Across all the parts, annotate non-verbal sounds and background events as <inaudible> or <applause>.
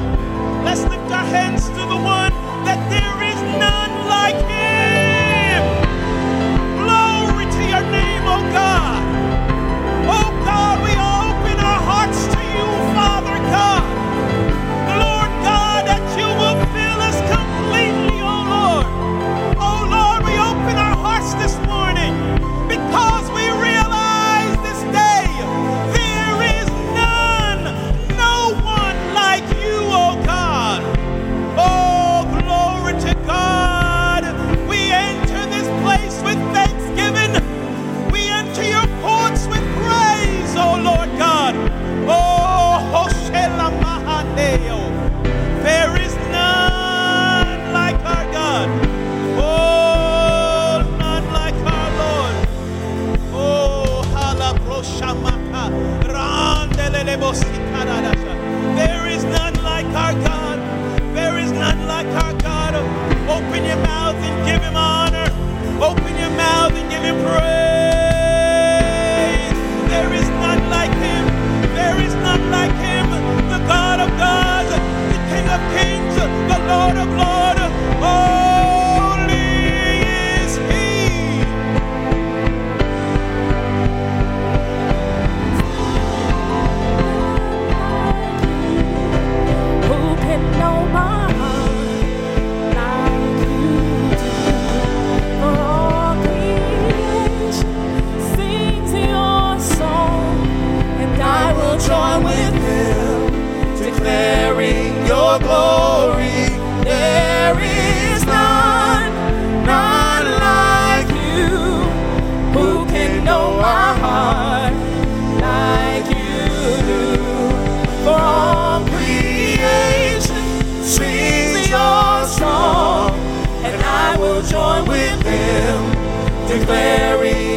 up. Let's lift our hands to the one that there is. glory. There is none, none like you. Who can know our heart like you do? For all creation sings your song, and I will join with them, declaring.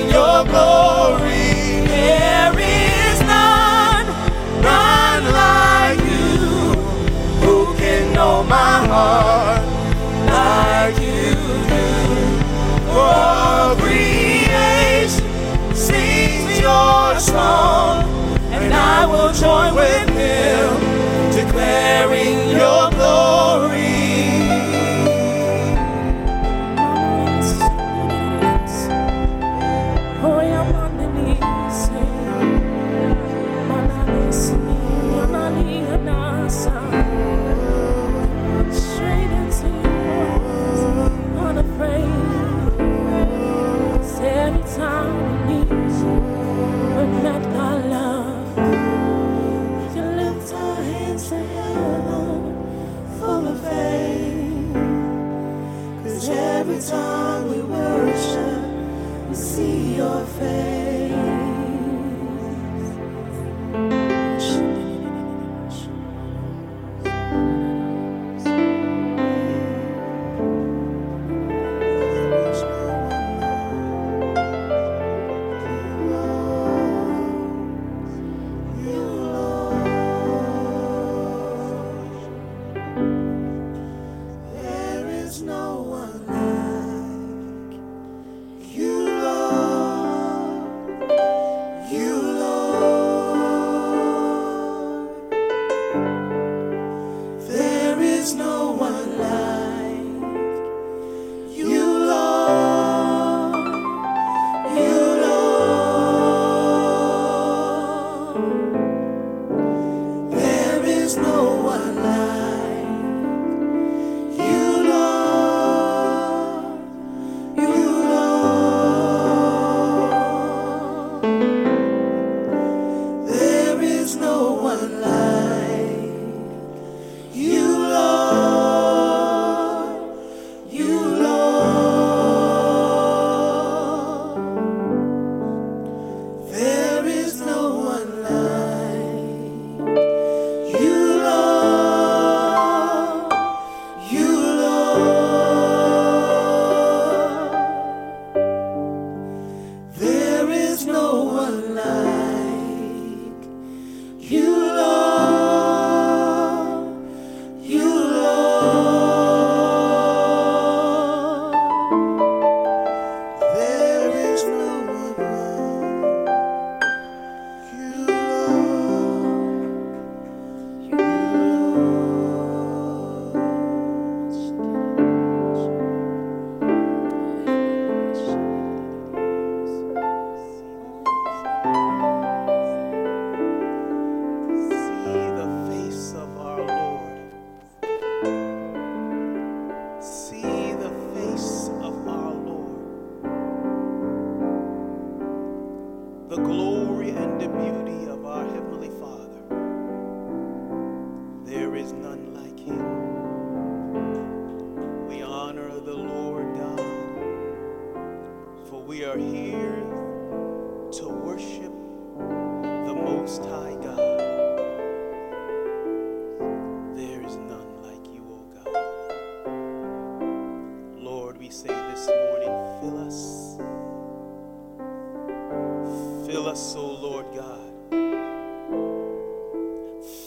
Fill us, O Lord God.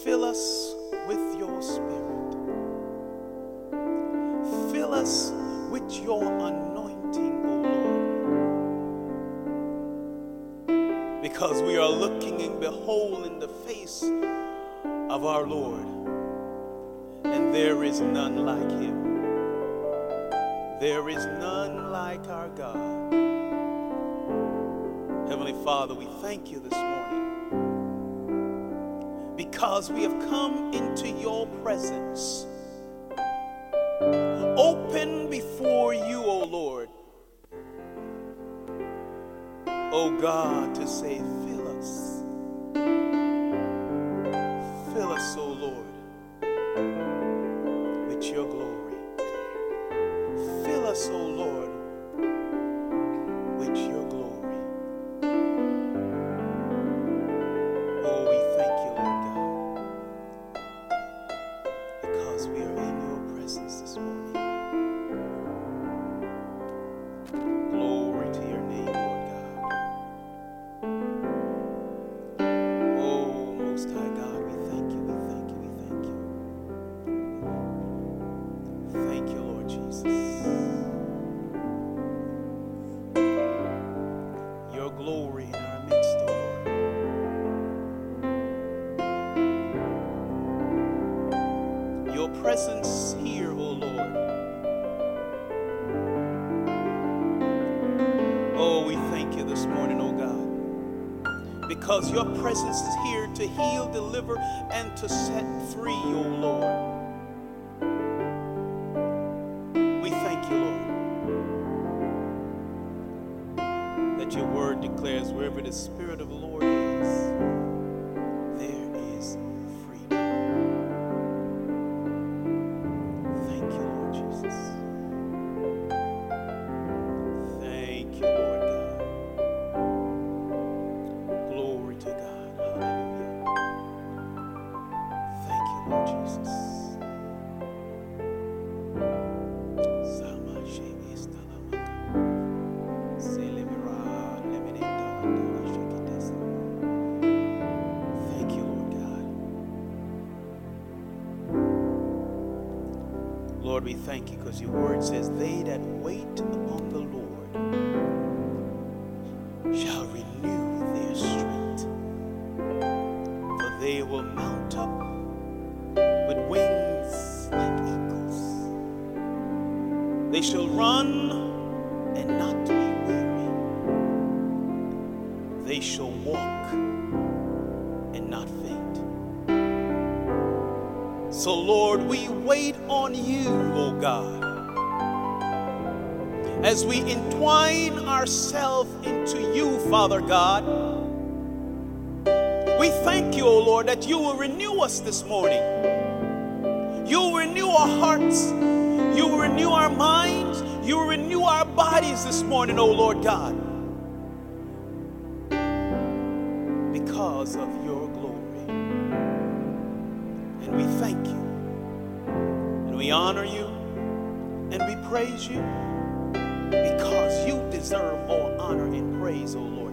Fill us with your spirit. Fill us with your anointing, O Lord. Because we are looking and beholding the face of our Lord, and there is none like him. There is none like our God. Heavenly Father, we thank you this morning because we have come into your presence. Open before you, O Lord. O God, to say, fill us. Fill us, O Lord, with your glory. Fill us, O Lord, Oh, we thank you this morning, O God. Because your presence is here to heal, deliver, and to set free, O Lord. We thank you, Lord, that your word declares wherever the Spirit of the Lord thank you because your word says, They that wait upon the Lord shall renew their strength. For they will mount up with wings like eagles. They shall run and not be weary. They shall walk and not faint. So, Lord, we wait on you, O God, as we entwine ourselves into you, Father God. We thank you, O Lord, that you will renew us this morning. You will renew our hearts. You will renew our minds. You will renew our bodies this morning, O Lord God, because of your. And we thank you. And we honor you. And we praise you because you deserve all honor and praise, O Lord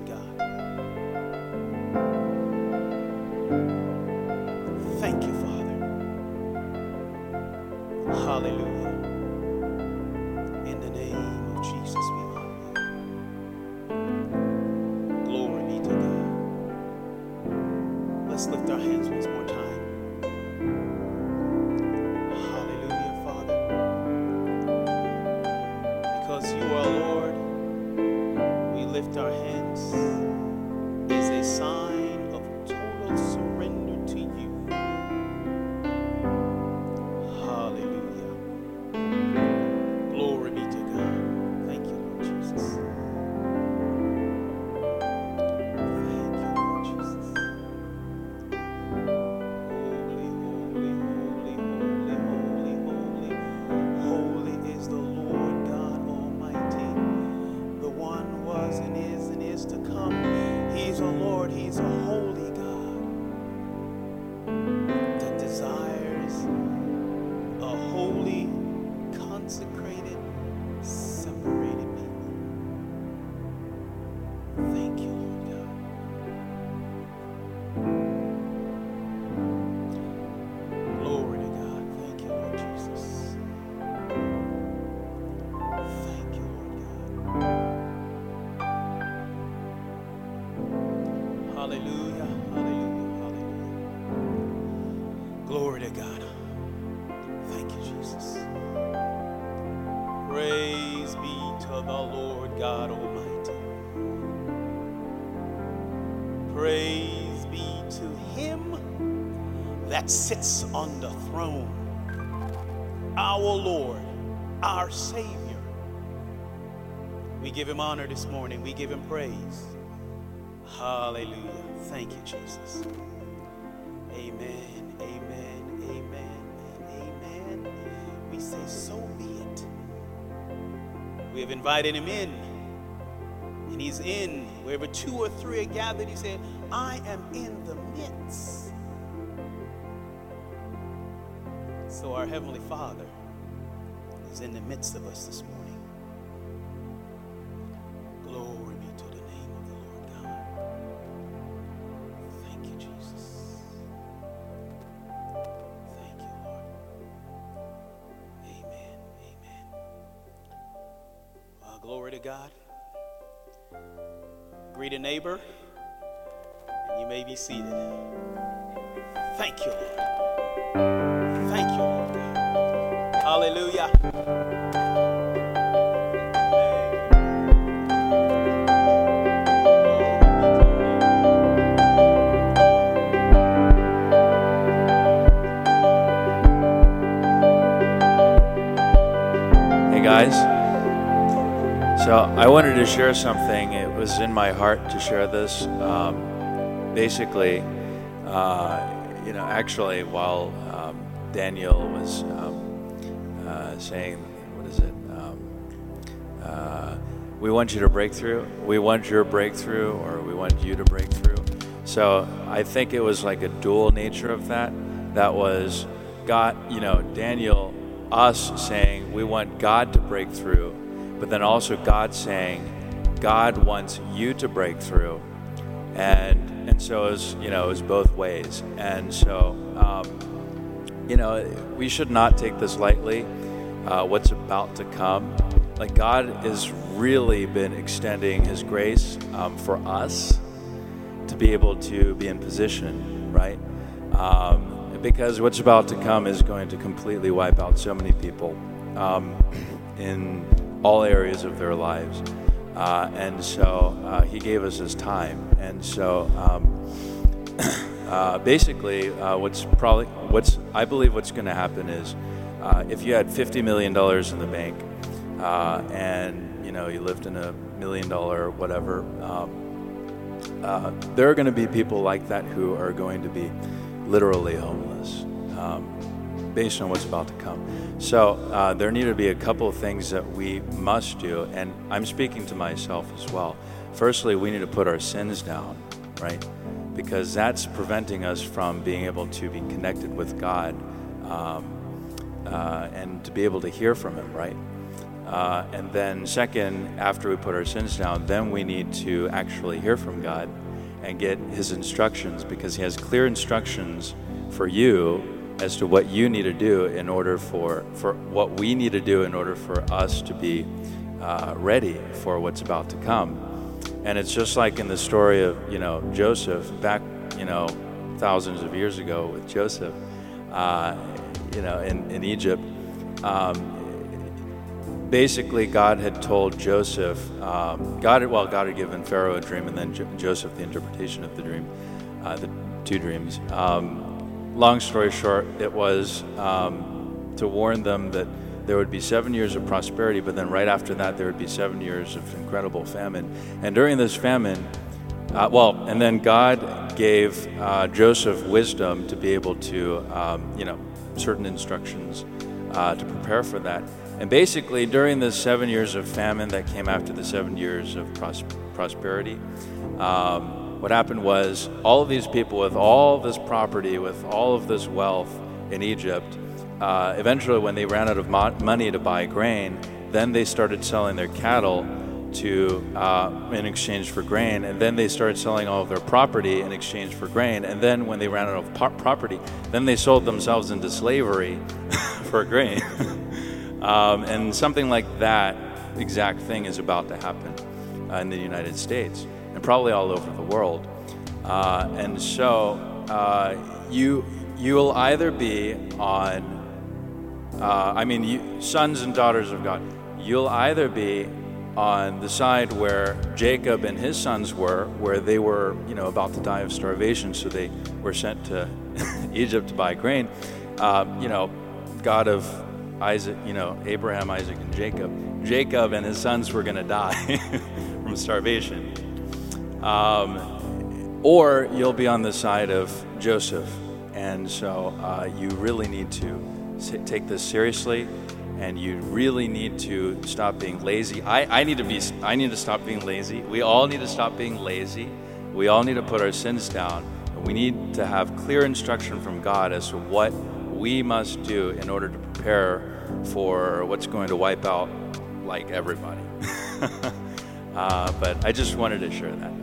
Hallelujah. Hallelujah. Hallelujah. Glory to God. Thank you, Jesus. Praise be to the Lord God Almighty. Praise be to Him that sits on the throne, our Lord, our Savior. We give Him honor this morning, we give Him praise. Hallelujah. Thank you, Jesus. Amen, amen, amen, amen. We say, so be it. We have invited him in, and he's in. Wherever two or three are gathered, he said, I am in the midst. So our Heavenly Father is in the midst of us this morning. Glory to God. Greet a neighbor, and you may be seated. Thank you, Lord. Thank you, Lord Hallelujah. Guys. I wanted to share something. It was in my heart to share this. Um, basically, uh, you know, actually, while um, Daniel was um, uh, saying, what is it? Um, uh, we want you to break through. We want your breakthrough, or we want you to break through. So I think it was like a dual nature of that. That was God, you know, Daniel, us saying we want God to break through, but then also God saying God wants you to break through, and and so it was, you know, it was both ways, and so. Um, you know, we should not take this lightly. Uh, what's about to come, like God has really been extending His grace um, for us to be able to be in position, right? Um, because what's about to come is going to completely wipe out so many people um, in all areas of their lives. Uh, and so uh, he gave us his time. And so um, <coughs> uh, basically, uh, what's probably, what's, I believe what's going to happen is uh, if you had $50 million in the bank uh, and, you know, you lived in a million dollar whatever, um, there are going to be people like that who are going to be literally homeless um, based on what's about to come. So uh, there need to be a couple of things that we must do, and I'm speaking to myself as well. Firstly, we need to put our sins down, right? Because that's preventing us from being able to be connected with God um, uh, and to be able to hear from Him, right? Uh, and then, second, after we put our sins down, then we need to actually hear from God and get His instructions because He has clear instructions for you as to what you need to do in order for, for what we need to do in order for us to be uh, ready for what's about to come. And it's just like in the story of, you know, Joseph back, you know, thousands of years ago with Joseph, uh, you know, in, in Egypt. Um, basically God had told Joseph, um, God had, well, God had given Pharaoh a dream, and then jo- Joseph the interpretation of the dream, uh, the two dreams. Um, long story short, it was um, to warn them that there would be seven years of prosperity, but then right after that, there would be seven years of incredible famine. And during this famine, uh, well, and then God gave uh, Joseph wisdom to be able to, um, you know, certain instructions uh, to prepare for that. And basically, during the seven years of famine that came after the seven years of pros- prosperity, um, what happened was all of these people with all this property, with all of this wealth in Egypt, uh, eventually, when they ran out of mo- money to buy grain, then they started selling their cattle to uh, in exchange for grain, and then they started selling all of their property in exchange for grain, and then when they ran out of po- property, then they sold themselves into slavery <laughs> for grain. <laughs> um, and something like that exact thing is about to happen uh, in the United States and probably all over the world. Uh, and so uh, you you'll either be on uh, I mean, you, sons and daughters of God, you'll either be on the side where Jacob and his sons were, where they were, you know, about to die of starvation, so they were sent to <laughs> Egypt to buy grain. Uh, you know, God of Isaac, you know, Abraham, Isaac, and Jacob. Jacob and his sons were going to die <laughs> from starvation. Um, or you'll be on the side of Joseph. And so uh, you really need to take this seriously and you really need to stop being lazy. I, I need to be I need to stop being lazy. We all need to stop being lazy. We all need to put our sins down. We need to have clear instruction from God as to what we must do in order to prepare for what's going to wipe out like everybody. <laughs> uh, but I just wanted to share that.